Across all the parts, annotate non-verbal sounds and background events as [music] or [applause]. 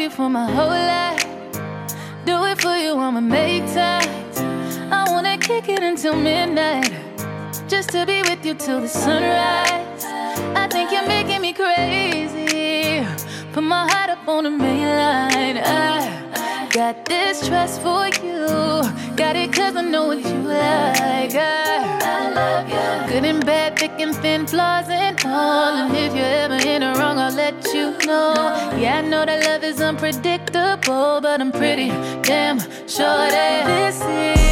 love you for my whole life. Do it for you, I'ma make time. I wanna kick it until midnight, just to be with you till the sunrise. I think you're making me crazy. Put my heart up on the main line. I got this trust for you. Got it cause I know what you like. I, I love you. Good and bad, thick and thin, flaws and all. And if you're ever in the wrong, I'll let you know. Yeah, I know that love is unpredictable, but I'm pretty damn sure that this is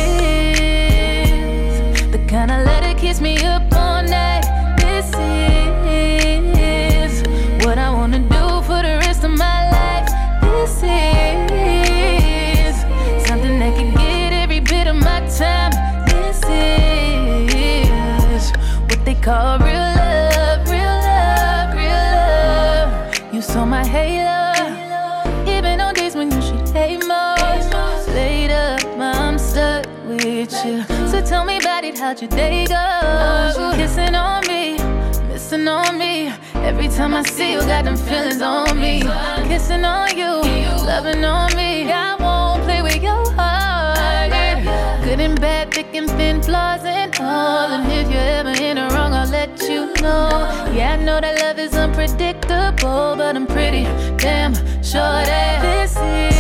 how'd your day go? Kissing on me, missing on me. Every time I see you, got them feelings on me. Kissing on you, loving on me. I won't play with your heart. Good and bad, thick and thin, flaws and all. And if you're ever in the wrong, I'll let you know. Yeah, I know that love is unpredictable, but I'm pretty damn sure that this is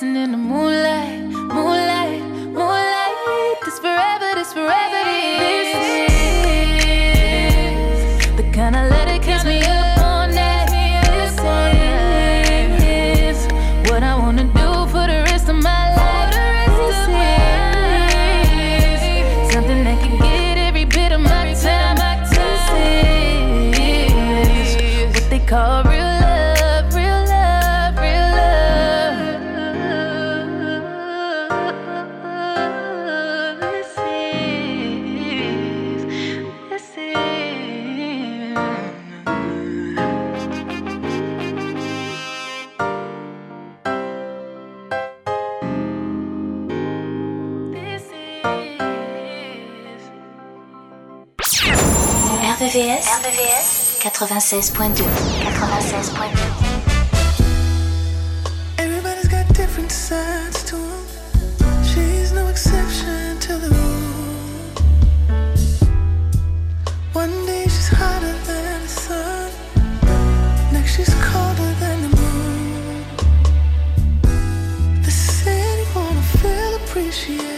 dancing in the moonlight, moonlight, RVVS 96.2. 96.2. Everybody's got different sides to 'em. She's no exception to the rule. One day she's hotter than the sun, next she's colder than the moon. The city wanna feel appreciated.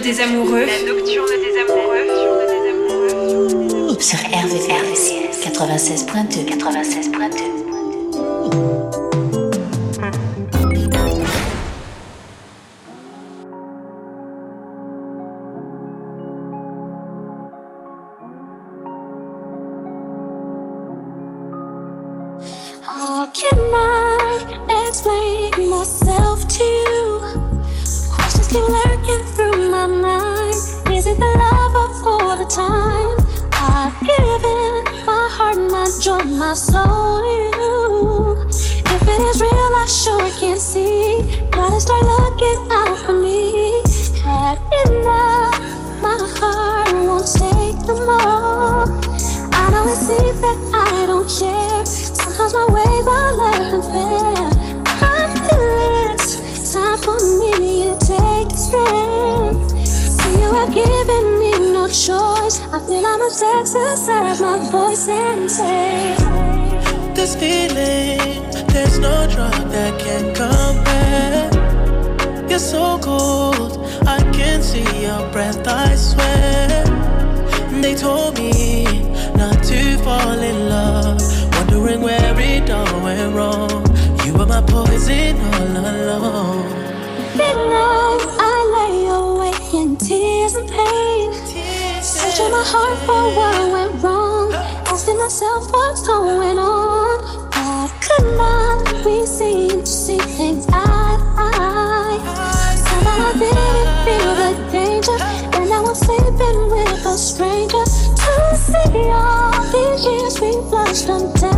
des amoureux. Exercise my voice and say This feeling, there's no drug that can compare. You're so cold, I can see your breath, I swear. They told me not to fall in love Wondering where it all went wrong You were my poison all along Midnight, I lay awake in tears and pain Searching my heart for what went wrong. Asking myself what's going on. Why could not we seem to see things eye to eye? Somehow I didn't feel the danger. And now I'm sleeping with a stranger. To see all these years we flushed them down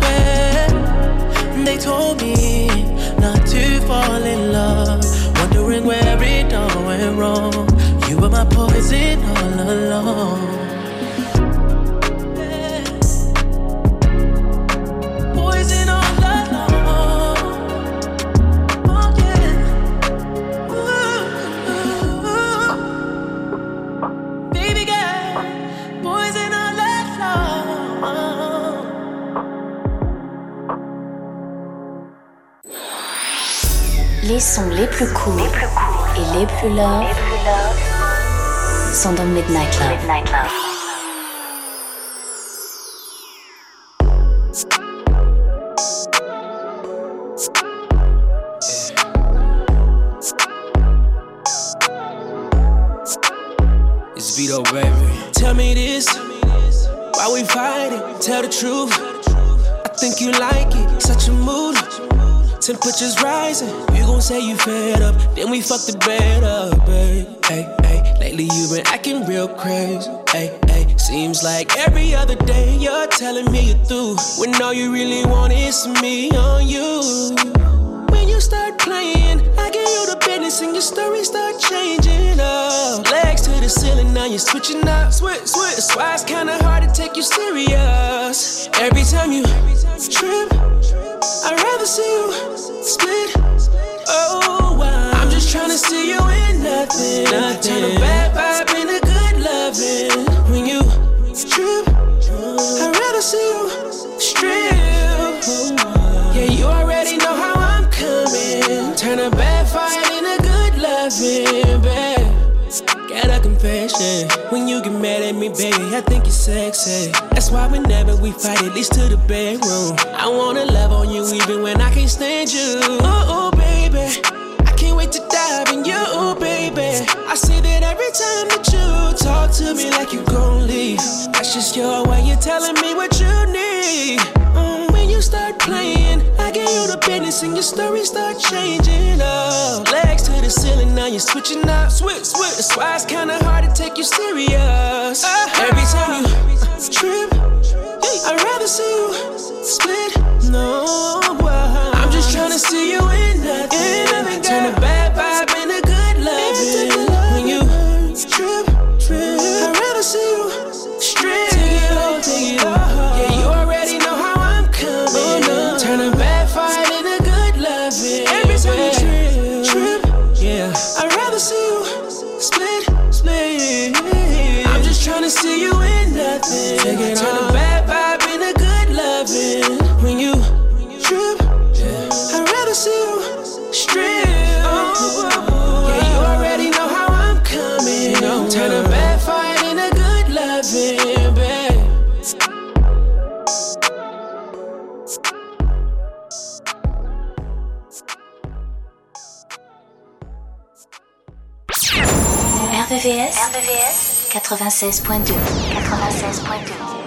Told me not to fall in love, wondering where it all went wrong. You were my poison all along. Les sons les plus courts et les plus love sont dans Midnight Love. It's Temperatures rising, you gon' say you fed up, then we fuck the bed up, babe. Hey, hey, lately you been acting real crazy. Hey, hey, seems like every other day you're telling me you're through, when all you really want is me on you. When you start playing, I give you the business and your story start changing up. Legs to the ceiling, now you're switching up. Switch, switch. That's why it's kinda hard to take you serious. Every time you trip, I'd rather see you split. Oh, wow. I'm just tryna see you in nothing. nothing. Turn a bad vibe into good loving. When you trip, I'd rather see you strip. Yeah, you already know how I'm coming. Turn a bad fight into good loving, babe. When you get mad at me, baby, I think you're sexy. That's why whenever we fight, at least to the bedroom. I wanna love on you even when I can't stand you. Oh, oh baby. I can't wait to dive in you, oh, baby. I see that every time that you talk to me like you gon' leave. That's just your way of telling me what you need. Mm, you start playing, I give you the business and your story start changing up. Legs to the ceiling, now you're switching up. Switch, switch. That's why it's kinda hard to take you serious. Uh-huh. Every time you trip, I'd rather see you split. No, I'm just tryna see you in nothing. A see you in nothing. Turn a bad vibe into good loving. When you trip, I'd rather see you strip. Yeah, you already know how I'm coming. Turn a bad fight into good loving, babe. RVVS, RVVS 96.2 96.2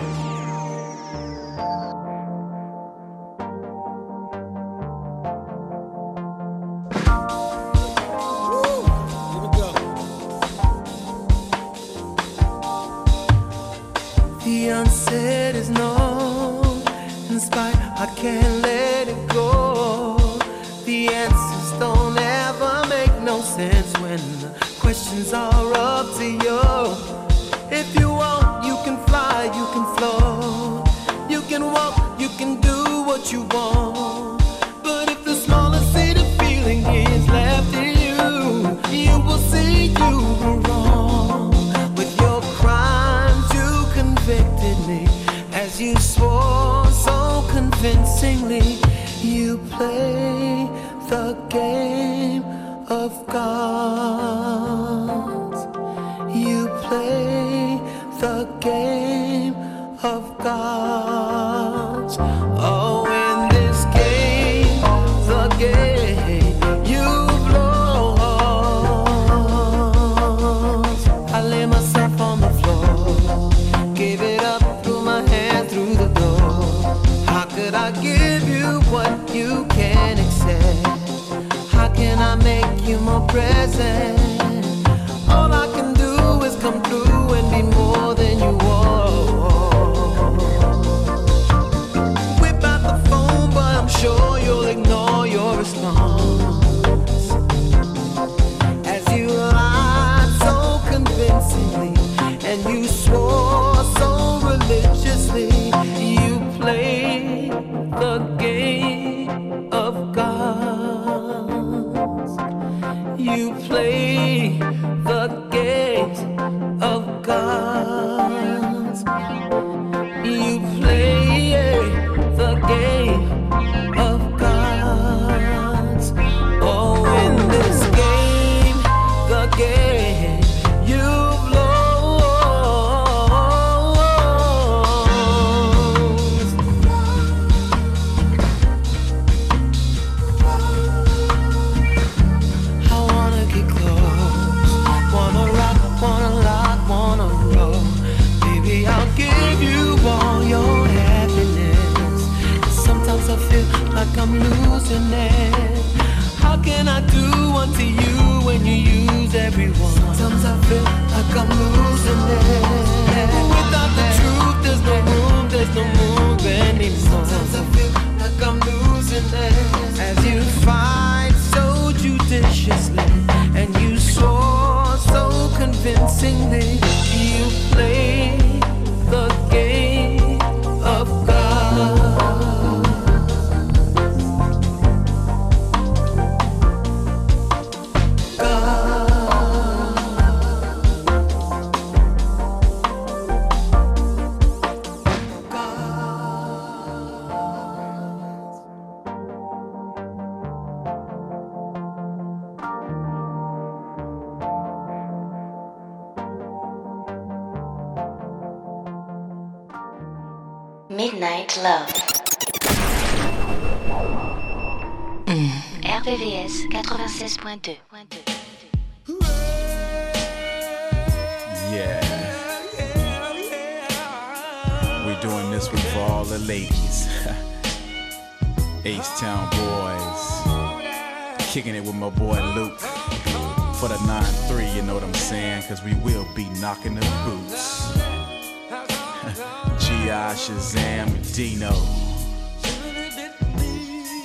as you swore so convincingly. You play the game present. I'm it. How can I do unto you when you use everyone? Sometimes I feel like I'm losing it. Without the truth, there's no room, there's no move anymore. Sometimes I feel like I'm losing it. As you fight so judiciously, and you swore so convincingly, you play Love. Hmm. RVVS 96.2. Yeah. We're doing this for all the ladies. [laughs] H-Town boys. Kicking it with my boy Luke. For the 9-3, you know what I'm saying? Cause we will be knocking the boots. Shazam Dino.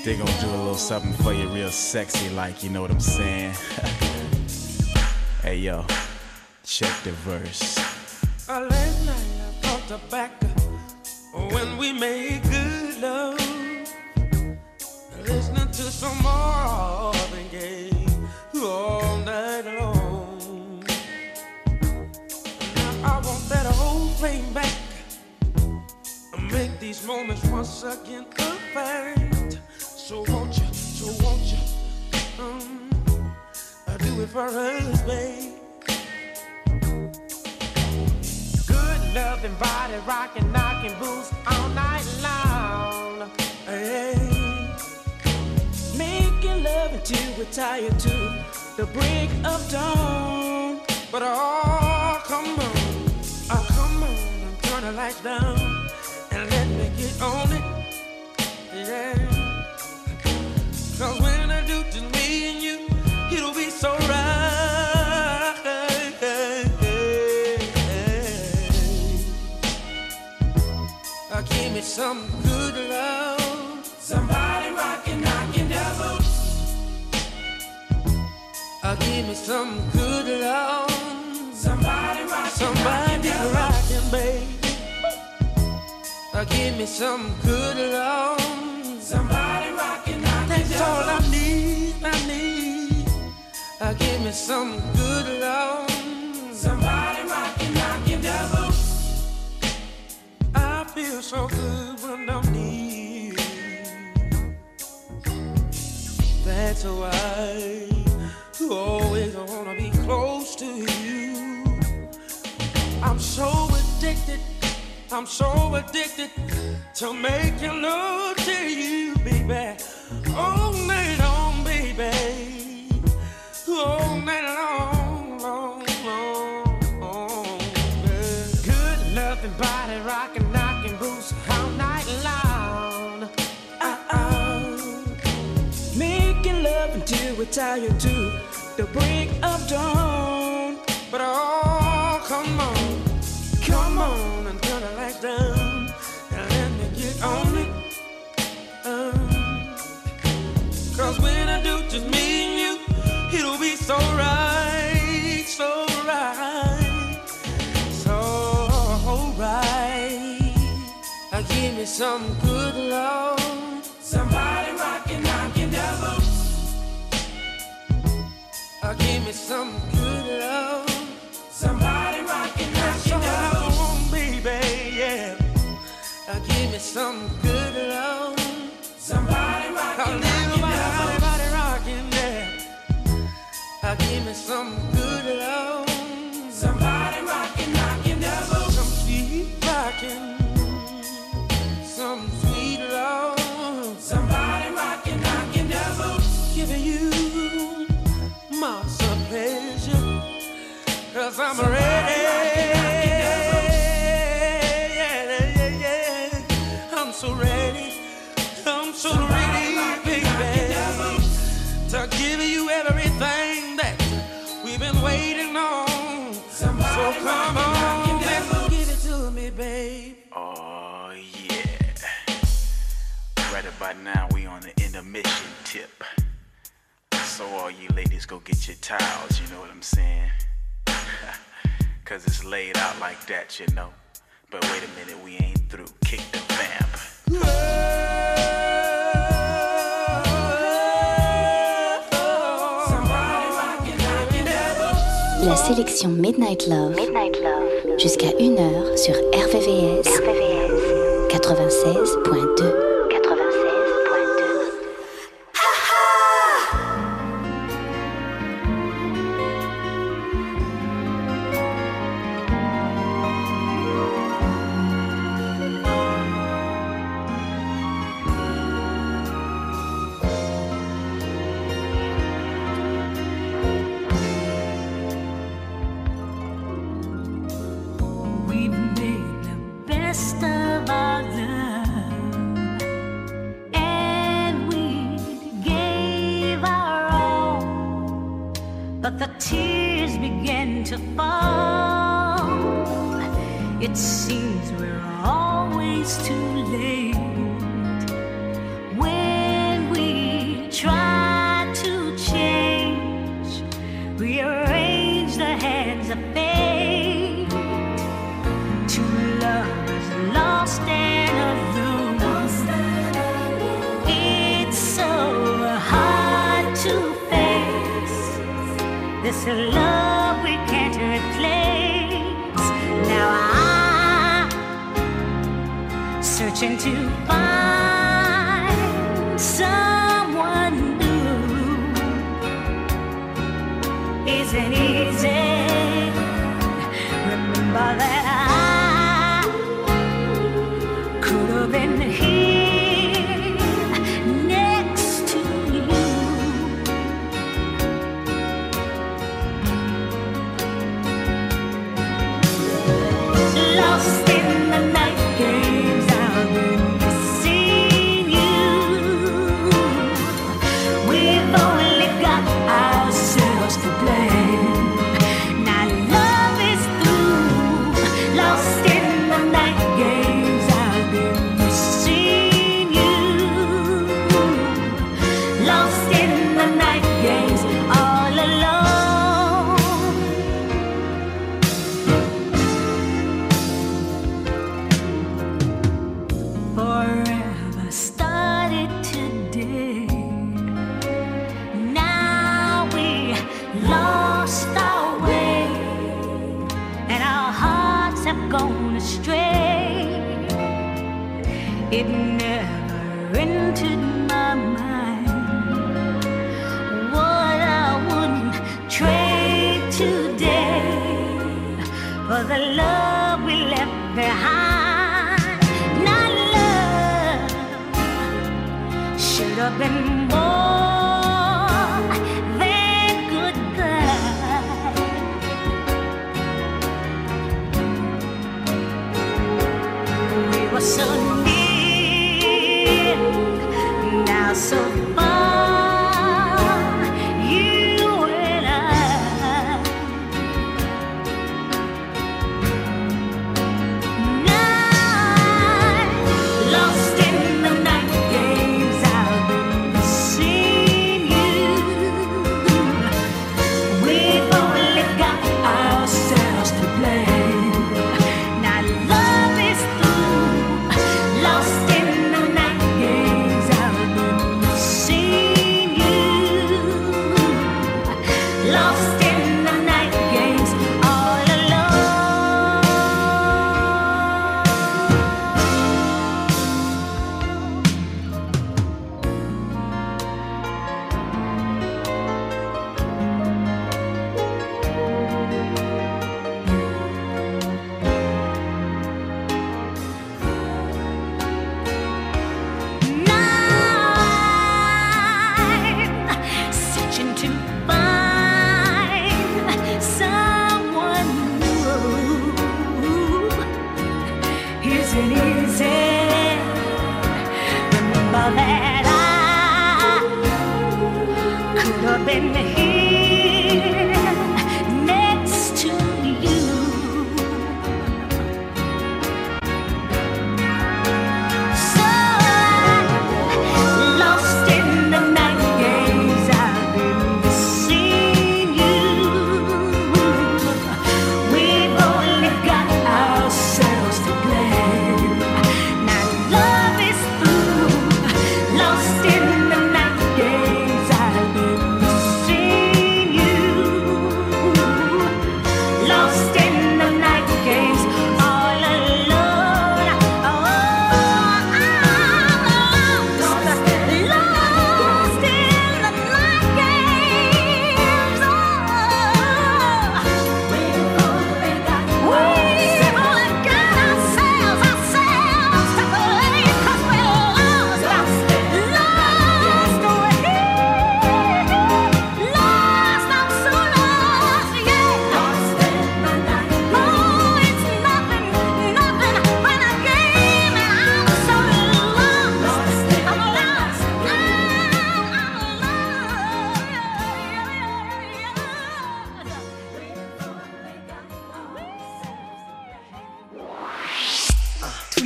They gonna do a little something for you real sexy like, you know what I'm saying? [laughs] hey yo, check the verse. Uh, last night I when we made good love. Listening to some Gaye all night long. Now I want that whole thing back. These moments once again a fact. So won't you, so won't you, um, uh, do it for us, babe. Good loving body rocking, knocking boots all night long. Hey. Making love until we're tired to the break of dawn. But oh, come on, oh, come on, turn the lights down some good love. Somebody rockin', knockin' boots. Uh, give me some good love. Somebody rockin', somebody Uh, give me some good love. Somebody rockin', knockin' That's all I need, I need. Uh, give me some good love. Somebody rockin', knockin' their boots. I feel so good when I'm near. That's why you always wanna be close to you. I'm so addicted. I'm so addicted to making love to you, baby. All night long, baby. All night long, long, long, long. yeah. Good loving body rocking, knocking boots all night long. Uh-oh. Making love until we're you to the brink of dawn. But oh, come on, let me get on it. Um, Cause when I do just me and you, it'll be so right, so right, so right. Give me some good love. Somebody rockin' knockin'. Uh, give me some good some good love. Somebody rockin' knockin' devil. Somebody rockin' yeah. Uh, give me some good love. Somebody rockin' knockin' devil. Some sweet rockin' some sweet love. Somebody rockin', knockin' devil. Giving you my some pleasure. Cause I'm ready. Right now, we on the intermission tip. So, all you ladies, go get your towels, you know what I'm saying? [laughs] Cause it's laid out like that, you know. But wait a minute, we ain't through. Kick the vamp. La sélection Midnight Love, jusqu'à 1h sur RVVS, 96.2.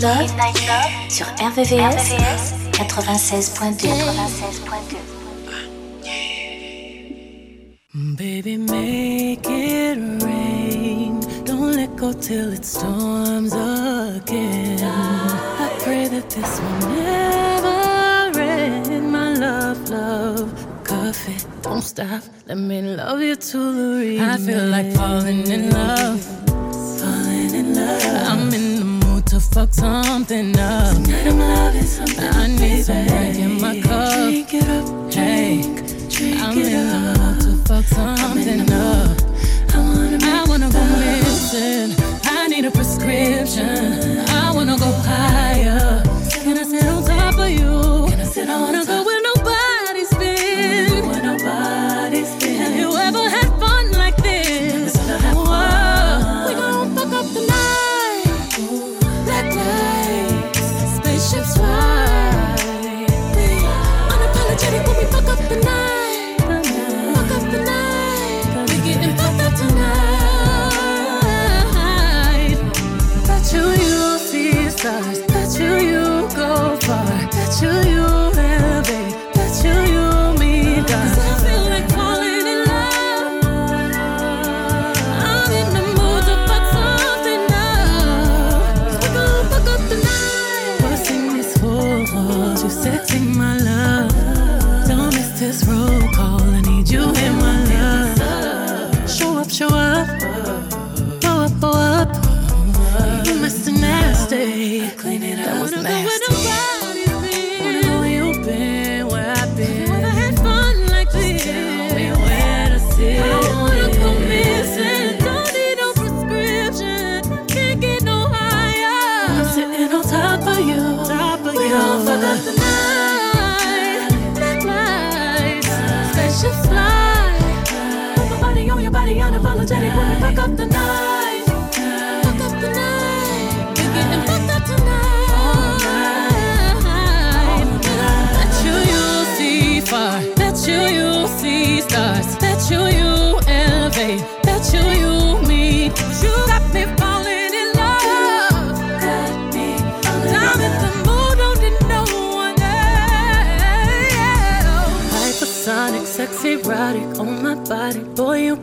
Love sur RVVS 96.2. Mm, baby, make it rain. Don't let go till it storms again. I pray that this will never end. My love, love. Coffee, don't stop. Let me love you till the. I feel like falling in love.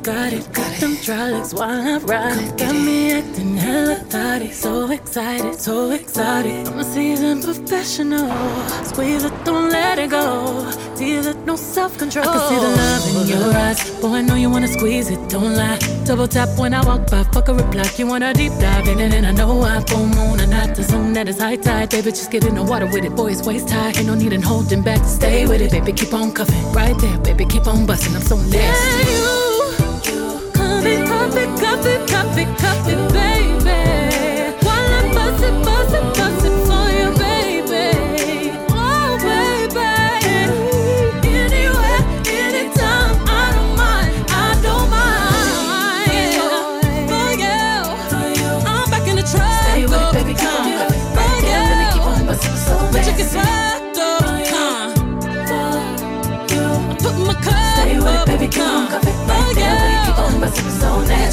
Got it. Got them legs while I ride it. Got me acting hella thotty. So excited, so exotic. I'm a seasoned professional. Squeeze it, don't let it go. Feel it, no self control. I can see the love in your eyes. Boy, I know you wanna squeeze it, don't lie. Double tap when I walk by, fuck a reply. You wanna deep dive in it, and I know I full moon and not the zone that is high tide. Baby, just get in the water with it, boy, it's waist high. Ain't no need in holding back. Stay with it, baby, keep on cuffing. Right there, baby, keep on busting. I'm so nasty. Yeah, cup it, cup it, baby.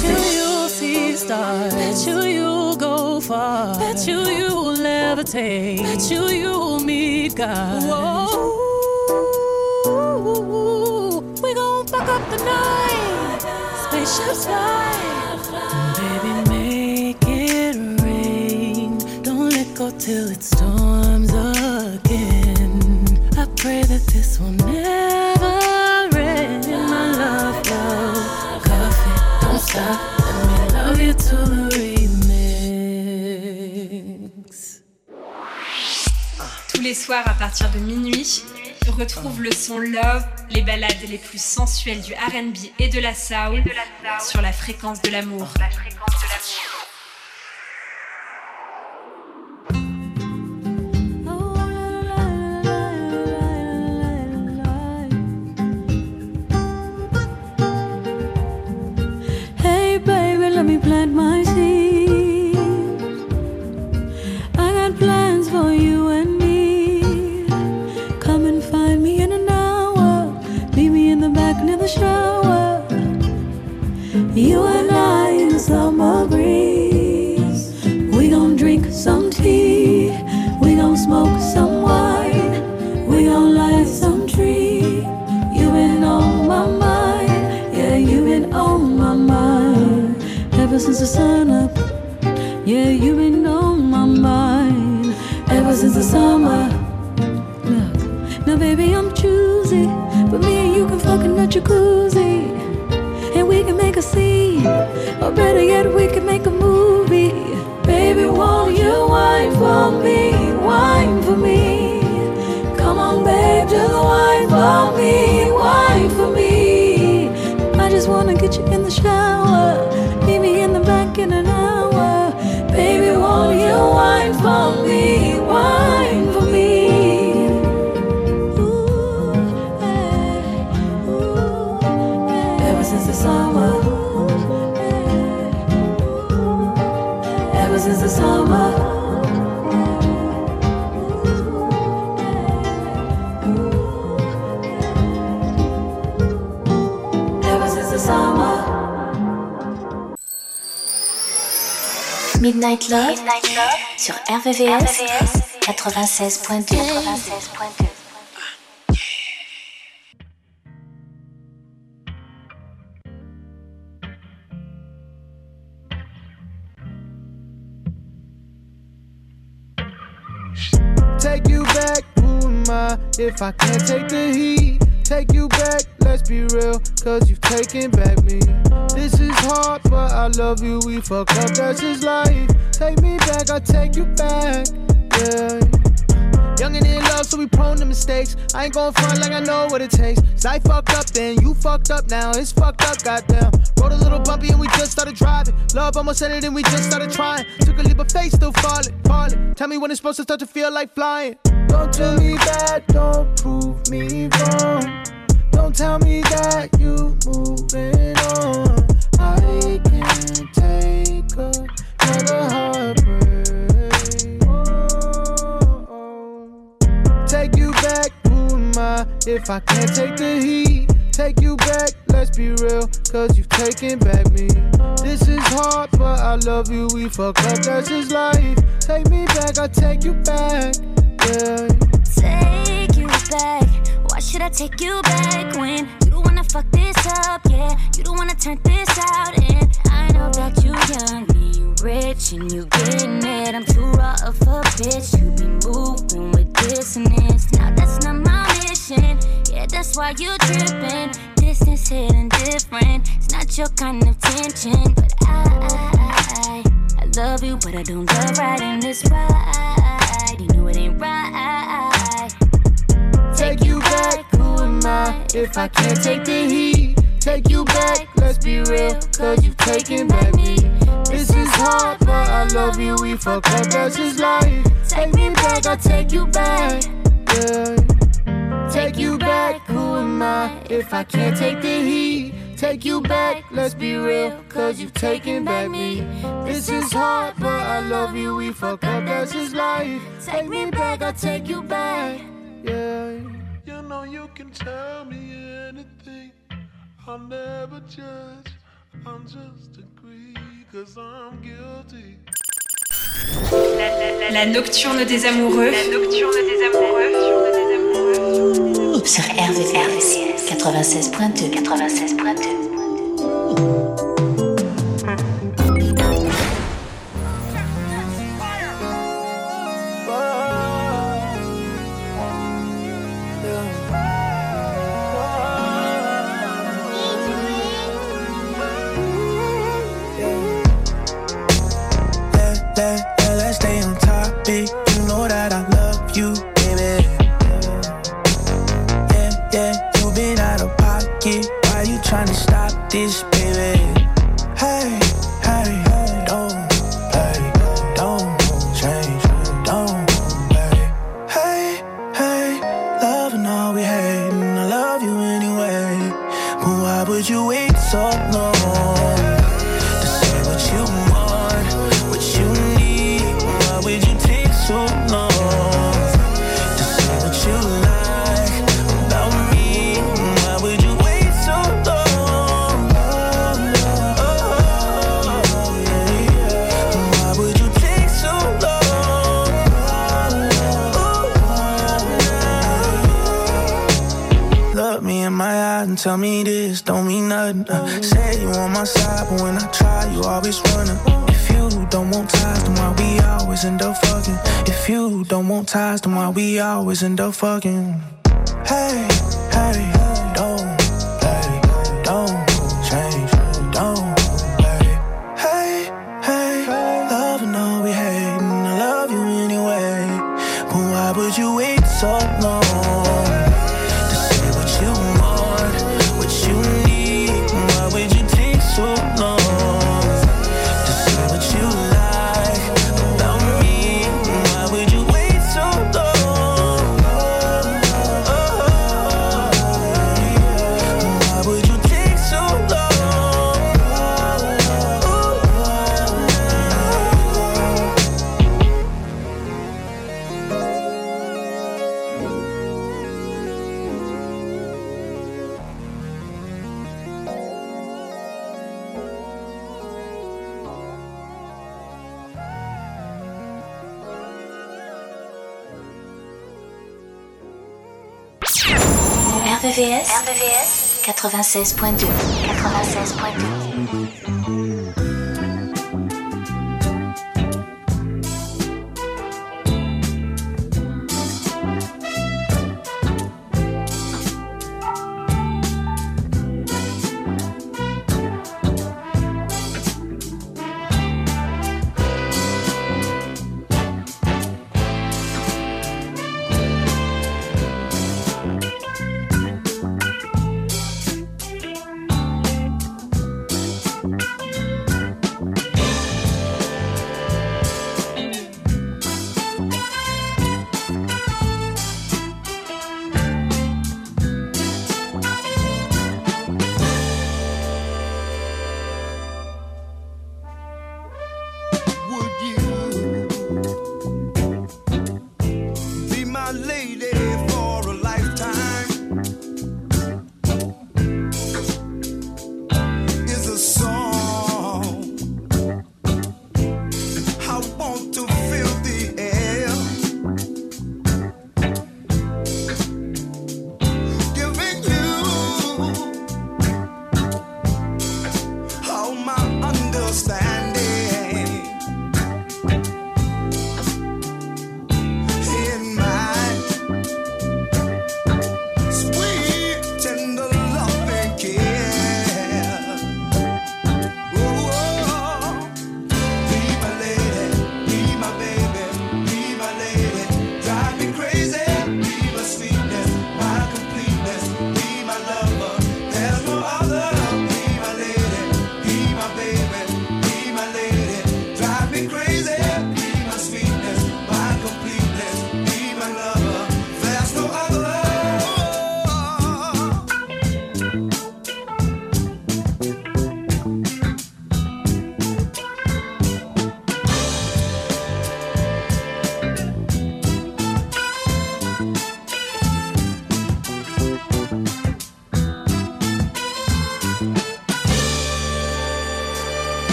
Bet you you'll see stars. Bet you you'll go far. Bet you you'll levitate. Bet you you'll meet God. Whoa. We gon' fuck up the night. Spaceships fly. Baby, make it rain. Don't let go till it storms again. I pray that this will never Tous les soirs à partir de minuit, retrouve le son Love, les ballades les plus sensuelles du RB et de la soul sur la fréquence de l'amour. Plant my RVVS, 96.2. 96.2. Take you back, who am I? If I can't take the heat, take you back, let's be real, cause you've taken back me. This is hard, but I love you, we fuck up, that's just life. Take me back, I take you back, yeah. Young and in love, so we prone to mistakes. I ain't gon' front like I know what it takes. Cause I fucked up then, you fucked up now. It's fucked up, goddamn. Rode a little bumpy and we just started driving. Love almost ended and we just started trying. Took a leap of faith, still falling, falling. Tell me when it's supposed to start to feel like flying. Don't tell me that, don't prove me wrong. Don't tell me that you moving on. I can't take another heartbreak. Take you back, who am I if I can't take the heat? Take you back, let's be real, cause you've taken back me. This is hard, but I love you, we fuck up, that's just life. Take me back, I take you back, Take you back. Why should I take you back when you don't wanna fuck this up? Yeah, you don't wanna turn this out. And I know that you young, me you rich, and you getting it. I'm too raw of a bitch. You be moving with dissonance. Now that's not my mission. Yeah, that's why you tripping. Distance hitting different. It's not your kind of tension, but I, I, I love you, but I don't love riding this ride. You know it ain't right. Take you back, who am I if I can't take the heat? Take you back, let's be real, cause you've taken back me. This is hard, but I love you, we fuck up, that's just life. Take me back, I'll take you back, yeah. Take you back, who am I if I can't take the heat? Take you back, let's be real, cause you've taken back me. This is hard, but I love you, we fuck up, that's just life. Take me back, I take you back, yeah. You know you can tell me anything. I'll never judge. I'll just agree, cause I'm guilty. La nocturne des amoureux. La nocturne des amoureux. Sur RVRVCS 96.2 96.2 ties, then why we always end up fucking? If you don't want ties, then why we always end up fucking? Hey, hey, 96.2 96.2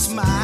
smile.